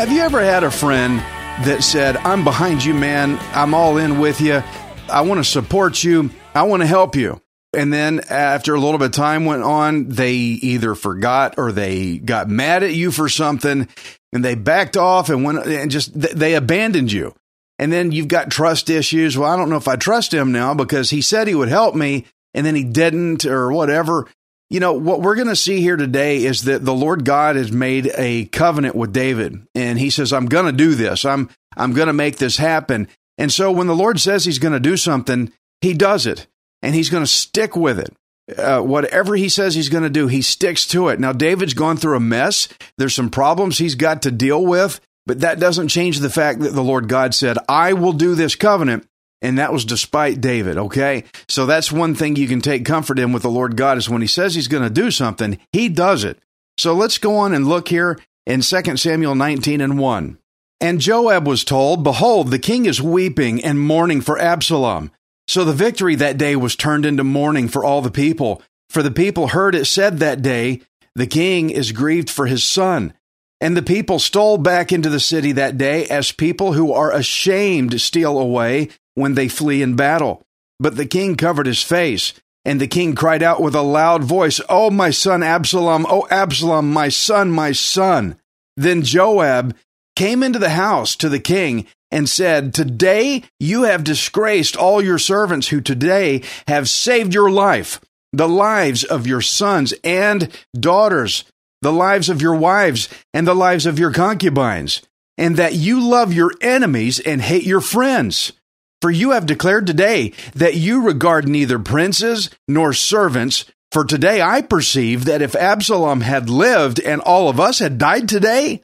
Have you ever had a friend that said, I'm behind you, man. I'm all in with you. I want to support you. I want to help you. And then after a little bit of time went on, they either forgot or they got mad at you for something and they backed off and went and just they abandoned you. And then you've got trust issues. Well, I don't know if I trust him now because he said he would help me and then he didn't or whatever. You know, what we're going to see here today is that the Lord God has made a covenant with David and he says, I'm going to do this. I'm, I'm going to make this happen. And so when the Lord says he's going to do something, he does it and he's going to stick with it. Uh, whatever he says he's going to do, he sticks to it. Now, David's gone through a mess. There's some problems he's got to deal with, but that doesn't change the fact that the Lord God said, I will do this covenant. And that was despite David, okay? So that's one thing you can take comfort in with the Lord God is when he says he's going to do something, he does it. So let's go on and look here in 2 Samuel 19 and 1. And Joab was told, Behold, the king is weeping and mourning for Absalom. So the victory that day was turned into mourning for all the people. For the people heard it said that day, The king is grieved for his son. And the people stole back into the city that day as people who are ashamed steal away when they flee in battle. But the king covered his face. And the king cried out with a loud voice, Oh, my son Absalom, oh, Absalom, my son, my son. Then Joab came into the house to the king and said, Today you have disgraced all your servants who today have saved your life, the lives of your sons and daughters, the lives of your wives, and the lives of your concubines, and that you love your enemies and hate your friends. For you have declared today that you regard neither princes nor servants. For today I perceive that if Absalom had lived and all of us had died today,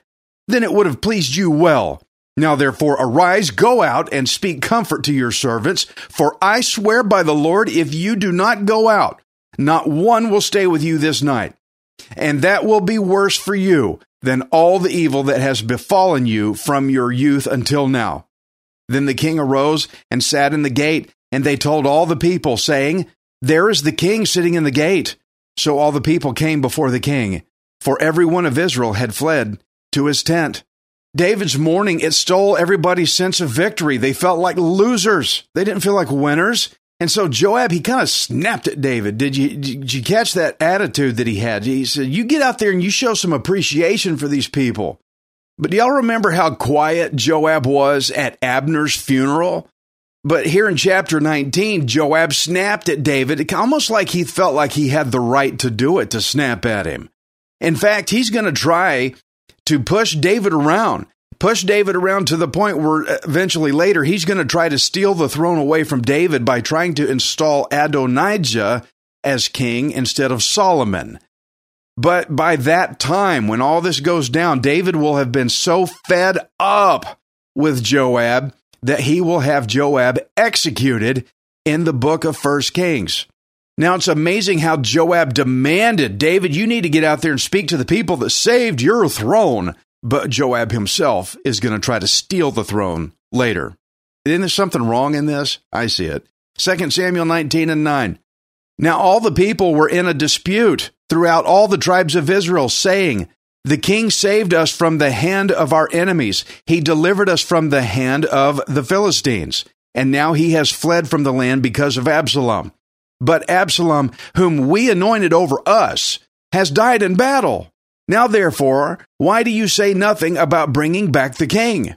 then it would have pleased you well. Now therefore arise, go out and speak comfort to your servants, for I swear by the Lord, if you do not go out, not one will stay with you this night. And that will be worse for you than all the evil that has befallen you from your youth until now. Then the king arose and sat in the gate, and they told all the people, saying, There is the king sitting in the gate. So all the people came before the king, for every one of Israel had fled to his tent. David's mourning, it stole everybody's sense of victory. They felt like losers. They didn't feel like winners. And so Joab, he kind of snapped at David. Did you, did you catch that attitude that he had? He said, You get out there and you show some appreciation for these people. But do y'all remember how quiet Joab was at Abner's funeral? But here in chapter 19, Joab snapped at David, almost like he felt like he had the right to do it, to snap at him. In fact, he's going to try to push David around, push David around to the point where eventually later he's going to try to steal the throne away from David by trying to install Adonijah as king instead of Solomon. But by that time, when all this goes down, David will have been so fed up with Joab that he will have Joab executed in the book of First Kings. Now it's amazing how Joab demanded, David, you need to get out there and speak to the people that saved your throne. But Joab himself is going to try to steal the throne later. Isn't there something wrong in this? I see it. 2 Samuel 19 and 9. Now all the people were in a dispute throughout all the tribes of Israel, saying, The king saved us from the hand of our enemies. He delivered us from the hand of the Philistines. And now he has fled from the land because of Absalom. But Absalom, whom we anointed over us, has died in battle. Now, therefore, why do you say nothing about bringing back the king?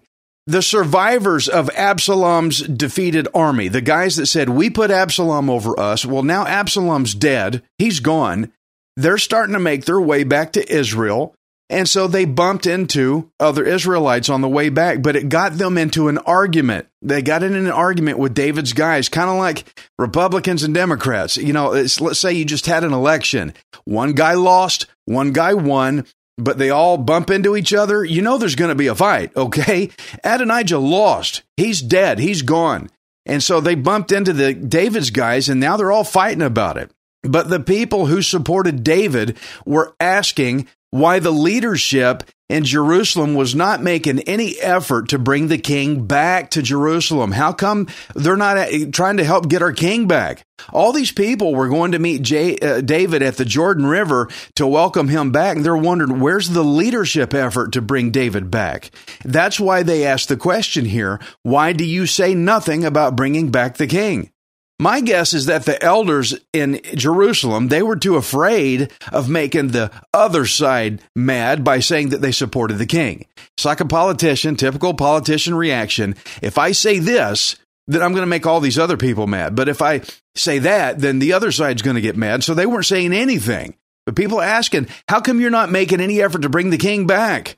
the survivors of Absalom's defeated army, the guys that said, We put Absalom over us. Well, now Absalom's dead. He's gone. They're starting to make their way back to Israel. And so they bumped into other Israelites on the way back, but it got them into an argument. They got in an argument with David's guys, kind of like Republicans and Democrats. You know, let's say you just had an election. One guy lost, one guy won, but they all bump into each other. You know there's going to be a fight, okay? Adonijah lost. He's dead. He's gone. And so they bumped into the David's guys, and now they're all fighting about it. But the people who supported David were asking why the leadership in Jerusalem was not making any effort to bring the king back to Jerusalem. How come they're not uh, trying to help get our king back? All these people were going to meet uh, David at the Jordan River to welcome him back, and they're wondering where's the leadership effort to bring David back? That's why they asked the question here why do you say nothing about bringing back the king? My guess is that the elders in Jerusalem, they were too afraid of making the other side mad by saying that they supported the king. It's like a politician, typical politician reaction. If I say this, then I'm going to make all these other people mad. But if I say that, then the other side's going to get mad. So they weren't saying anything. But people asking, how come you're not making any effort to bring the king back?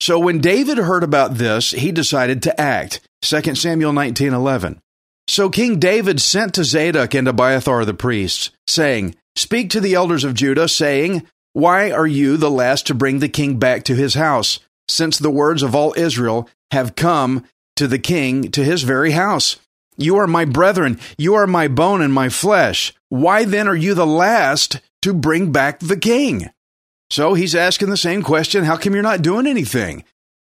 So when David heard about this, he decided to act. 2 Samuel 19 11. So King David sent to Zadok and Abiathar the priests, saying, Speak to the elders of Judah, saying, Why are you the last to bring the king back to his house, since the words of all Israel have come to the king to his very house? You are my brethren, you are my bone and my flesh. Why then are you the last to bring back the king? So he's asking the same question How come you're not doing anything?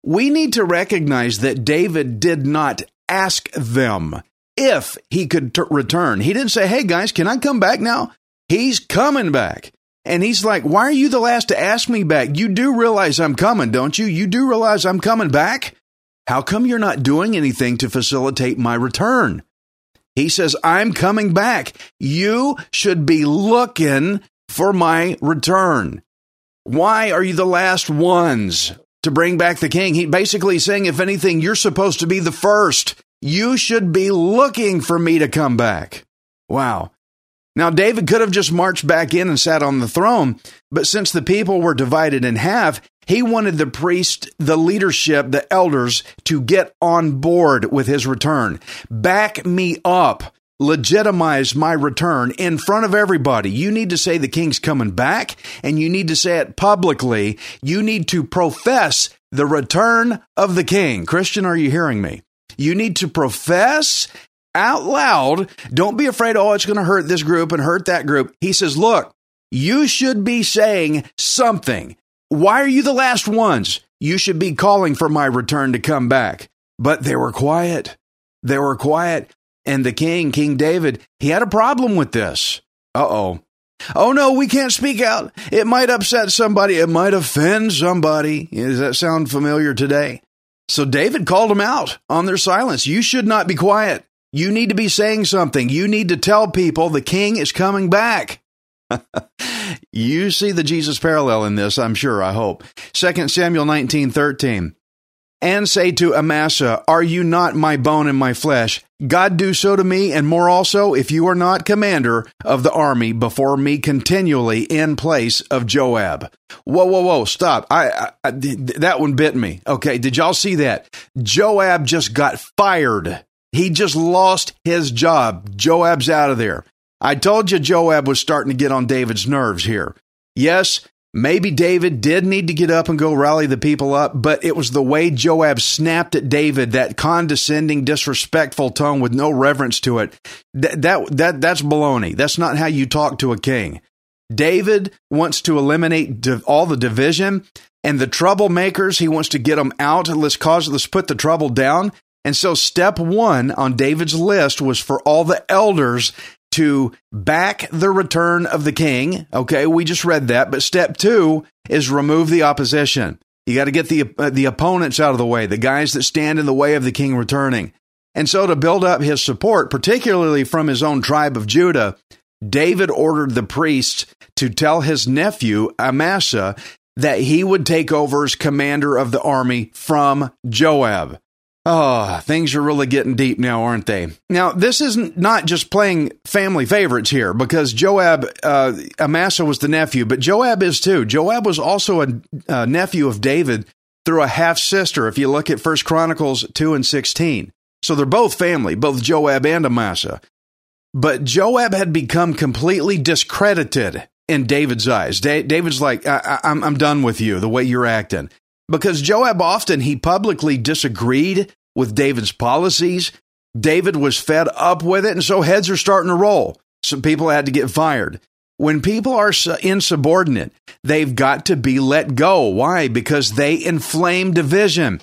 We need to recognize that David did not ask them if he could t- return. He didn't say, Hey guys, can I come back now? He's coming back. And he's like, Why are you the last to ask me back? You do realize I'm coming, don't you? You do realize I'm coming back? How come you're not doing anything to facilitate my return? He says, I'm coming back. You should be looking for my return. Why are you the last ones to bring back the king? He basically saying, if anything, you're supposed to be the first. You should be looking for me to come back. Wow. Now, David could have just marched back in and sat on the throne, but since the people were divided in half, he wanted the priest, the leadership, the elders to get on board with his return. Back me up. Legitimize my return in front of everybody. You need to say the king's coming back, and you need to say it publicly. You need to profess the return of the king. Christian, are you hearing me? You need to profess out loud. Don't be afraid, oh, it's going to hurt this group and hurt that group. He says, look, you should be saying something. Why are you the last ones? You should be calling for my return to come back. But they were quiet. They were quiet. And the king, King David, he had a problem with this. Uh oh. Oh no, we can't speak out. It might upset somebody. It might offend somebody. Does that sound familiar today? So David called them out on their silence. You should not be quiet. You need to be saying something. You need to tell people the king is coming back. you see the Jesus parallel in this, I'm sure, I hope. 2 Samuel 19 13 and say to Amasa, Are you not my bone and my flesh? God do so to me, and more also, if you are not commander of the army before me continually in place of Joab. Whoa, whoa, whoa, stop. I, I, I that one bit me. Okay, did y'all see that? Joab just got fired. He just lost his job. Joab's out of there. I told you Joab was starting to get on David's nerves here. Yes, Maybe David did need to get up and go rally the people up, but it was the way Joab snapped at David, that condescending, disrespectful tone with no reverence to it. That, that, that that's baloney. That's not how you talk to a king. David wants to eliminate all the division and the troublemakers. He wants to get them out. Let's cause, let's put the trouble down. And so step one on David's list was for all the elders to back the return of the king. Okay, we just read that. But step two is remove the opposition. You got to get the uh, the opponents out of the way, the guys that stand in the way of the king returning. And so to build up his support, particularly from his own tribe of Judah, David ordered the priests to tell his nephew Amasa that he would take over as commander of the army from Joab. Oh, things are really getting deep now, aren't they? Now, this isn't not just playing family favorites here because Joab, uh, Amasa was the nephew, but Joab is too. Joab was also a, a nephew of David through a half sister. If you look at First Chronicles 2 and 16. So they're both family, both Joab and Amasa. But Joab had become completely discredited in David's eyes. Da- David's like, I- I- I'm-, I'm done with you, the way you're acting because Joab often he publicly disagreed with David's policies. David was fed up with it, and so heads are starting to roll. Some people had to get fired. When people are insubordinate, they've got to be let go. Why? Because they inflame division.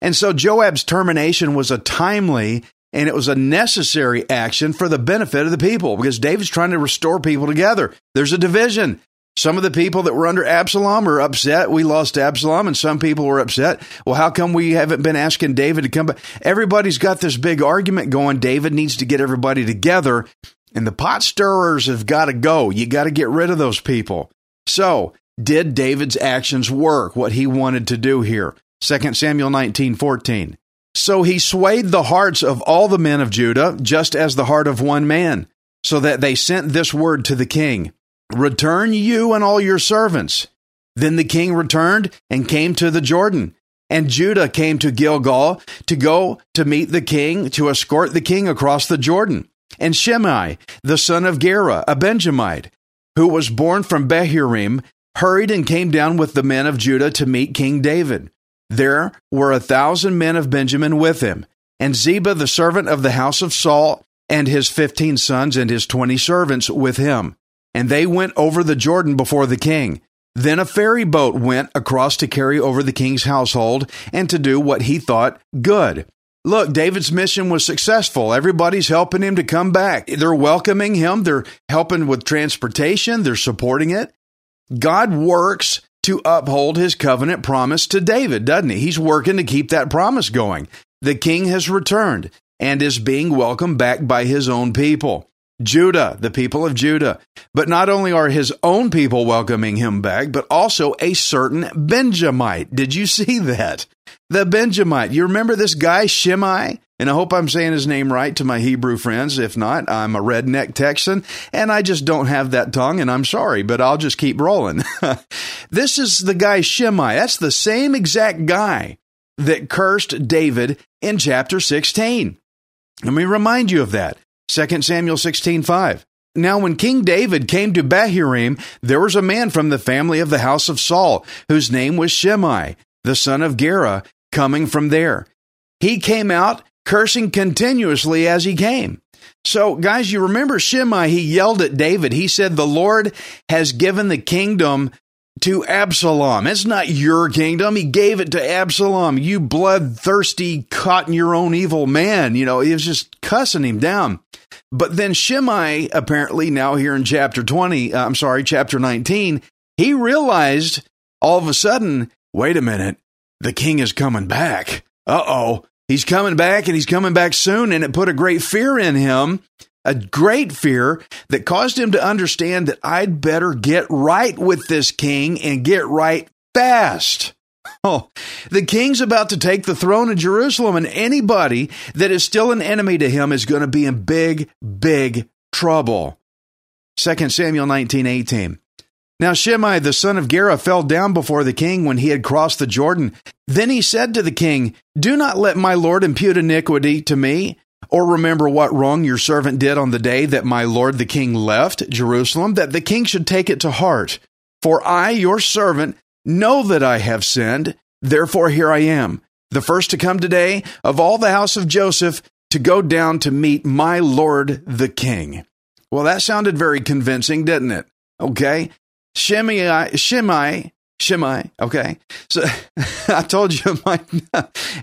And so Joab's termination was a timely and it was a necessary action for the benefit of the people because David's trying to restore people together. There's a division. Some of the people that were under Absalom are upset. We lost Absalom, and some people were upset. Well, how come we haven't been asking David to come back? Everybody's got this big argument going. David needs to get everybody together, and the pot stirrers have got to go. You got to get rid of those people. So, did David's actions work? What he wanted to do here? 2 Samuel 19 14. So he swayed the hearts of all the men of Judah, just as the heart of one man, so that they sent this word to the king. Return you and all your servants. Then the king returned and came to the Jordan. And Judah came to Gilgal to go to meet the king, to escort the king across the Jordan. And Shimei, the son of Gera, a Benjamite, who was born from Bahurim, hurried and came down with the men of Judah to meet King David. There were a thousand men of Benjamin with him, and Ziba, the servant of the house of Saul, and his fifteen sons and his twenty servants with him and they went over the Jordan before the king. Then a ferry boat went across to carry over the king's household and to do what he thought good. Look, David's mission was successful. Everybody's helping him to come back. They're welcoming him, they're helping with transportation, they're supporting it. God works to uphold his covenant promise to David, doesn't he? He's working to keep that promise going. The king has returned and is being welcomed back by his own people. Judah, the people of Judah. But not only are his own people welcoming him back, but also a certain Benjamite. Did you see that? The Benjamite. You remember this guy, Shimei? And I hope I'm saying his name right to my Hebrew friends. If not, I'm a redneck Texan and I just don't have that tongue and I'm sorry, but I'll just keep rolling. this is the guy Shimei. That's the same exact guy that cursed David in chapter 16. Let me remind you of that. 2 Samuel 16 5. Now, when King David came to Bahurim, there was a man from the family of the house of Saul, whose name was Shimei, the son of Gera, coming from there. He came out cursing continuously as he came. So, guys, you remember Shimei, he yelled at David. He said, The Lord has given the kingdom to Absalom. It's not your kingdom. He gave it to Absalom. You bloodthirsty, caught in your own evil man. You know, he was just cussing him down. But then Shimei, apparently now here in chapter 20, uh, I'm sorry, chapter 19, he realized all of a sudden, wait a minute, the king is coming back. Uh oh. He's coming back and he's coming back soon. And it put a great fear in him a great fear that caused him to understand that I'd better get right with this king and get right fast. Oh, the king's about to take the throne of Jerusalem, and anybody that is still an enemy to him is going to be in big, big trouble. 2 Samuel 19 18. Now Shimei the son of Gera fell down before the king when he had crossed the Jordan. Then he said to the king, Do not let my lord impute iniquity to me, or remember what wrong your servant did on the day that my lord the king left Jerusalem, that the king should take it to heart. For I, your servant, know that I have sinned, therefore here I am, the first to come today of all the house of Joseph to go down to meet my lord the king. Well, that sounded very convincing, didn't it? Okay. Shimei, Shimei Shimei. Okay. So I told you my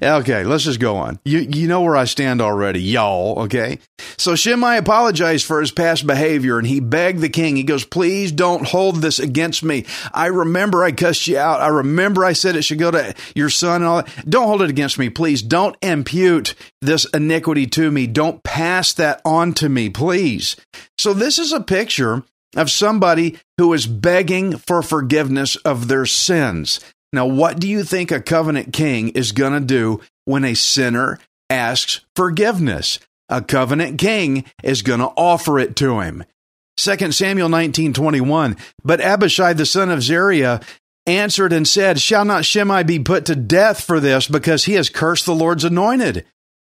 Okay, let's just go on. You you know where I stand already, y'all, okay? So Shimei apologized for his past behavior and he begged the king. He goes, "Please don't hold this against me. I remember I cussed you out. I remember I said it should go to your son and all that. Don't hold it against me, please. Don't impute this iniquity to me. Don't pass that on to me, please." So this is a picture of somebody who is begging for forgiveness of their sins. Now, what do you think a covenant king is going to do when a sinner asks forgiveness. A covenant king is going to offer it to him. 2 Samuel 19:21 But Abishai the son of Zeruiah answered and said, Shall not Shimei be put to death for this because he has cursed the Lord's anointed?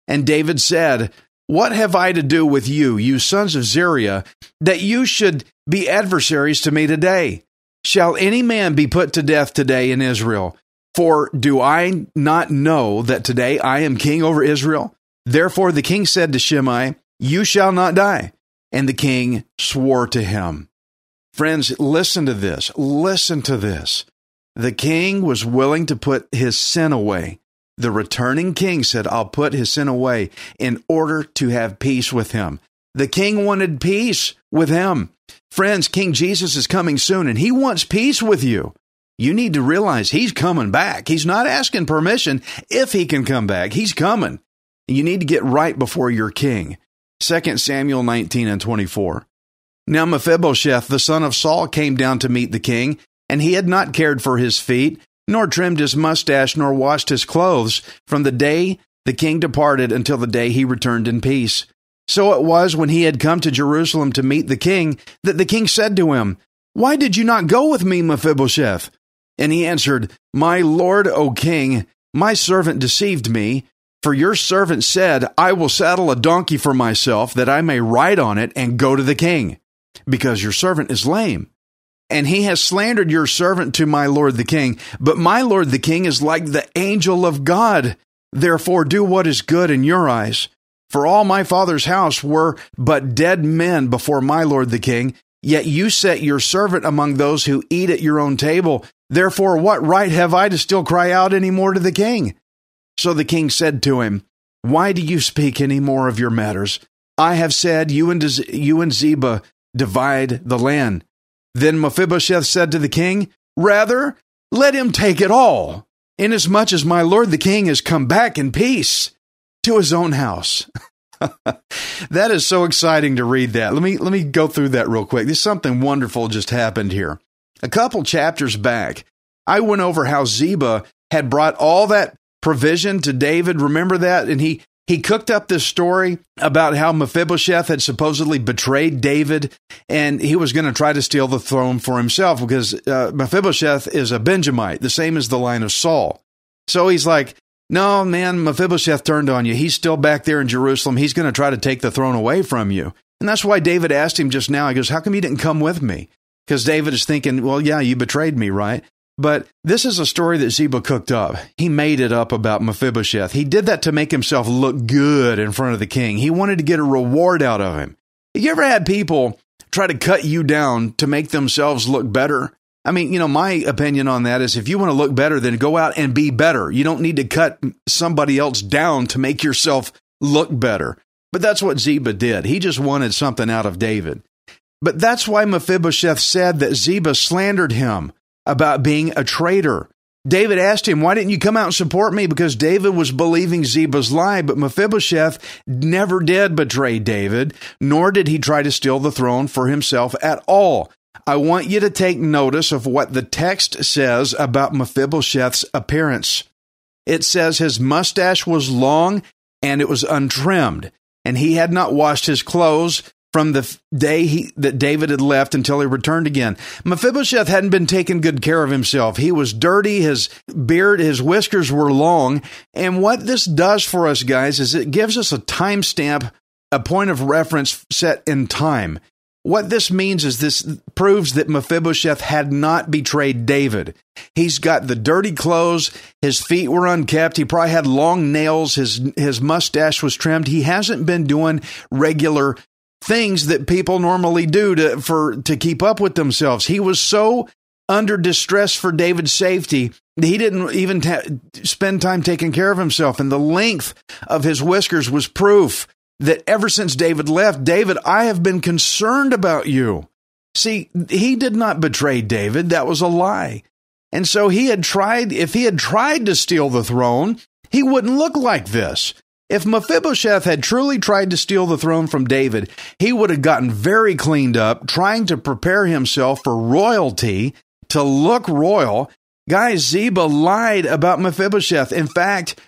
And David said, What have I to do with you, you sons of Zeruiah, that you should be adversaries to me today? Shall any man be put to death today in Israel? For do I not know that today I am king over Israel? Therefore the king said to Shimei, You shall not die. And the king swore to him. Friends, listen to this. Listen to this. The king was willing to put his sin away. The returning king said, I'll put his sin away in order to have peace with him. The king wanted peace with him. Friends, King Jesus is coming soon and he wants peace with you. You need to realize he's coming back. He's not asking permission if he can come back. He's coming. You need to get right before your king. 2 Samuel 19 and 24. Now Mephibosheth, the son of Saul, came down to meet the king, and he had not cared for his feet, nor trimmed his mustache, nor washed his clothes, from the day the king departed until the day he returned in peace. So it was when he had come to Jerusalem to meet the king that the king said to him, Why did you not go with me, Mephibosheth? And he answered, My lord, O king, my servant deceived me. For your servant said, I will saddle a donkey for myself, that I may ride on it and go to the king, because your servant is lame. And he has slandered your servant to my lord the king. But my lord the king is like the angel of God. Therefore, do what is good in your eyes. For all my father's house were but dead men before my lord the king. Yet you set your servant among those who eat at your own table. Therefore, what right have I to still cry out any more to the king? So the king said to him, Why do you speak any more of your matters? I have said, You and, Ziba divide the land. Then Mephibosheth said to the king, Rather, let him take it all, inasmuch as my lord the king has come back in peace to his own house. that is so exciting to read that. Let me let me go through that real quick. There's something wonderful just happened here. A couple chapters back, I went over how Ziba had brought all that provision to David. Remember that? And he he cooked up this story about how Mephibosheth had supposedly betrayed David and he was going to try to steal the throne for himself because uh, Mephibosheth is a Benjamite, the same as the line of Saul. So he's like, no, man, Mephibosheth turned on you. He's still back there in Jerusalem. He's going to try to take the throne away from you. And that's why David asked him just now, he goes, How come you didn't come with me? Because David is thinking, Well, yeah, you betrayed me, right? But this is a story that Ziba cooked up. He made it up about Mephibosheth. He did that to make himself look good in front of the king. He wanted to get a reward out of him. Have you ever had people try to cut you down to make themselves look better? I mean, you know, my opinion on that is if you want to look better, then go out and be better. You don't need to cut somebody else down to make yourself look better. But that's what Ziba did. He just wanted something out of David. But that's why Mephibosheth said that Ziba slandered him about being a traitor. David asked him, Why didn't you come out and support me? Because David was believing Ziba's lie, but Mephibosheth never did betray David, nor did he try to steal the throne for himself at all. I want you to take notice of what the text says about Mephibosheth's appearance. It says his mustache was long and it was untrimmed, and he had not washed his clothes from the day he, that David had left until he returned again. Mephibosheth hadn't been taking good care of himself. He was dirty, his beard, his whiskers were long. And what this does for us, guys, is it gives us a timestamp, a point of reference set in time. What this means is this proves that Mephibosheth had not betrayed David. He's got the dirty clothes, his feet were unkept, he probably had long nails, his his mustache was trimmed. He hasn't been doing regular things that people normally do to for to keep up with themselves. He was so under distress for David's safety he didn't even ta- spend time taking care of himself and the length of his whiskers was proof that ever since David left, David, I have been concerned about you. See, he did not betray David. That was a lie. And so he had tried, if he had tried to steal the throne, he wouldn't look like this. If Mephibosheth had truly tried to steal the throne from David, he would have gotten very cleaned up, trying to prepare himself for royalty, to look royal. Guys, Ziba lied about Mephibosheth. In fact,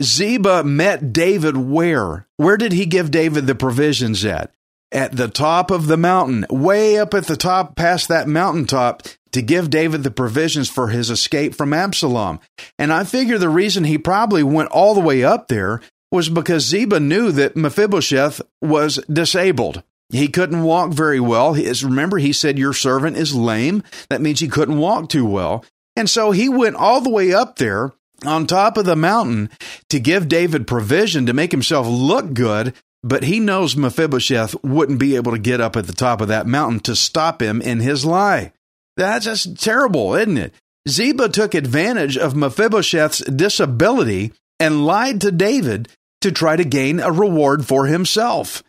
Ziba met David where? Where did he give David the provisions at? At the top of the mountain, way up at the top, past that mountaintop, to give David the provisions for his escape from Absalom. And I figure the reason he probably went all the way up there was because Ziba knew that Mephibosheth was disabled. He couldn't walk very well. Remember, he said, Your servant is lame. That means he couldn't walk too well. And so he went all the way up there on top of the mountain to give David provision to make himself look good. But he knows Mephibosheth wouldn't be able to get up at the top of that mountain to stop him in his lie. That's just terrible, isn't it? Ziba took advantage of Mephibosheth's disability and lied to David to try to gain a reward for himself.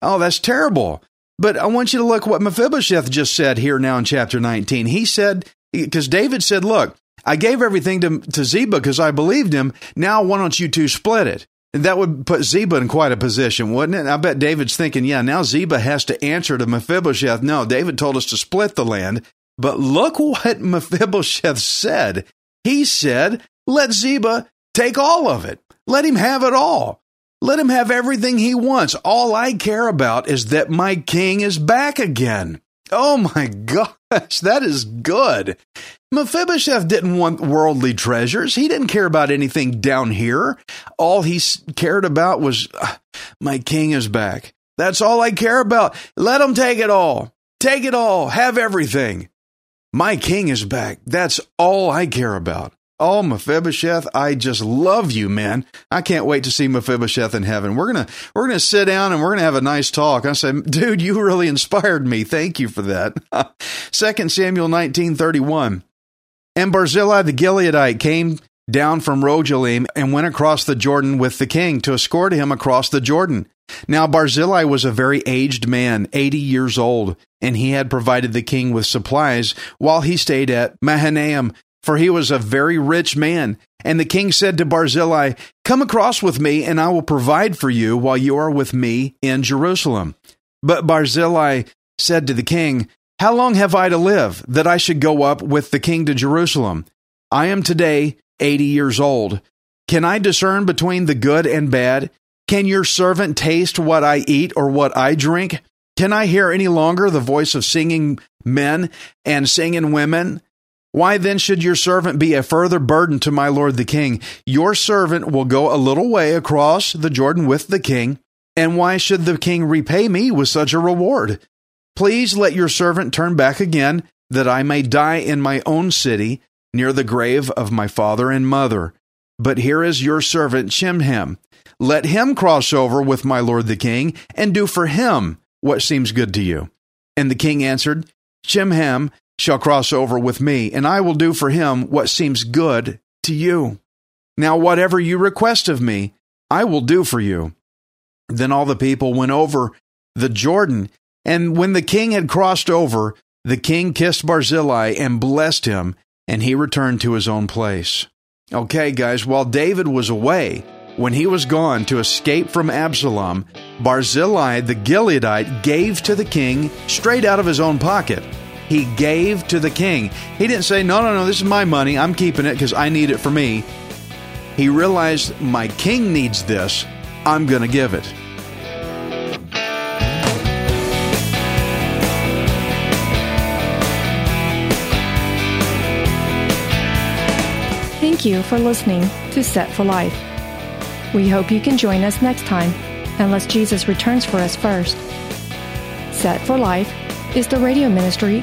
Oh, that's terrible. But I want you to look what Mephibosheth just said here now in chapter 19. He said, because David said, Look, I gave everything to, to Ziba because I believed him. Now, why don't you two split it? And that would put Ziba in quite a position, wouldn't it? I bet David's thinking, yeah, now Ziba has to answer to Mephibosheth. No, David told us to split the land. But look what Mephibosheth said. He said, let Ziba take all of it. Let him have it all. Let him have everything he wants. All I care about is that my king is back again. Oh my gosh, that is good. Mephibosheth didn't want worldly treasures. He didn't care about anything down here. All he cared about was, uh, my king is back. That's all I care about. Let him take it all. Take it all. Have everything. My king is back. That's all I care about. Oh, Mephibosheth, I just love you, man. I can't wait to see Mephibosheth in heaven. We're gonna we're gonna sit down and we're gonna have a nice talk. I say, dude, you really inspired me. Thank you for that. Second Samuel nineteen thirty one. And Barzillai the Gileadite came down from Rogelim and went across the Jordan with the king to escort him across the Jordan. Now Barzillai was a very aged man, eighty years old, and he had provided the king with supplies while he stayed at Mahanaim for he was a very rich man. And the king said to Barzillai, Come across with me, and I will provide for you while you are with me in Jerusalem. But Barzillai said to the king, How long have I to live, that I should go up with the king to Jerusalem? I am today eighty years old. Can I discern between the good and bad? Can your servant taste what I eat or what I drink? Can I hear any longer the voice of singing men and singing women? Why then should your servant be a further burden to my lord the king? Your servant will go a little way across the Jordan with the king, and why should the king repay me with such a reward? Please let your servant turn back again, that I may die in my own city, near the grave of my father and mother. But here is your servant Chimham. Let him cross over with my lord the king, and do for him what seems good to you. And the king answered, Chimham shall cross over with me, and I will do for him what seems good to you. Now, whatever you request of me, I will do for you. Then all the people went over the Jordan, and when the king had crossed over, the king kissed Barzillai and blessed him, and he returned to his own place. Okay, guys, while David was away, when he was gone to escape from Absalom, Barzillai the Gileadite gave to the king straight out of his own pocket he gave to the king. He didn't say, No, no, no, this is my money. I'm keeping it because I need it for me. He realized, My king needs this. I'm going to give it. Thank you for listening to Set for Life. We hope you can join us next time, unless Jesus returns for us first. Set for Life is the radio ministry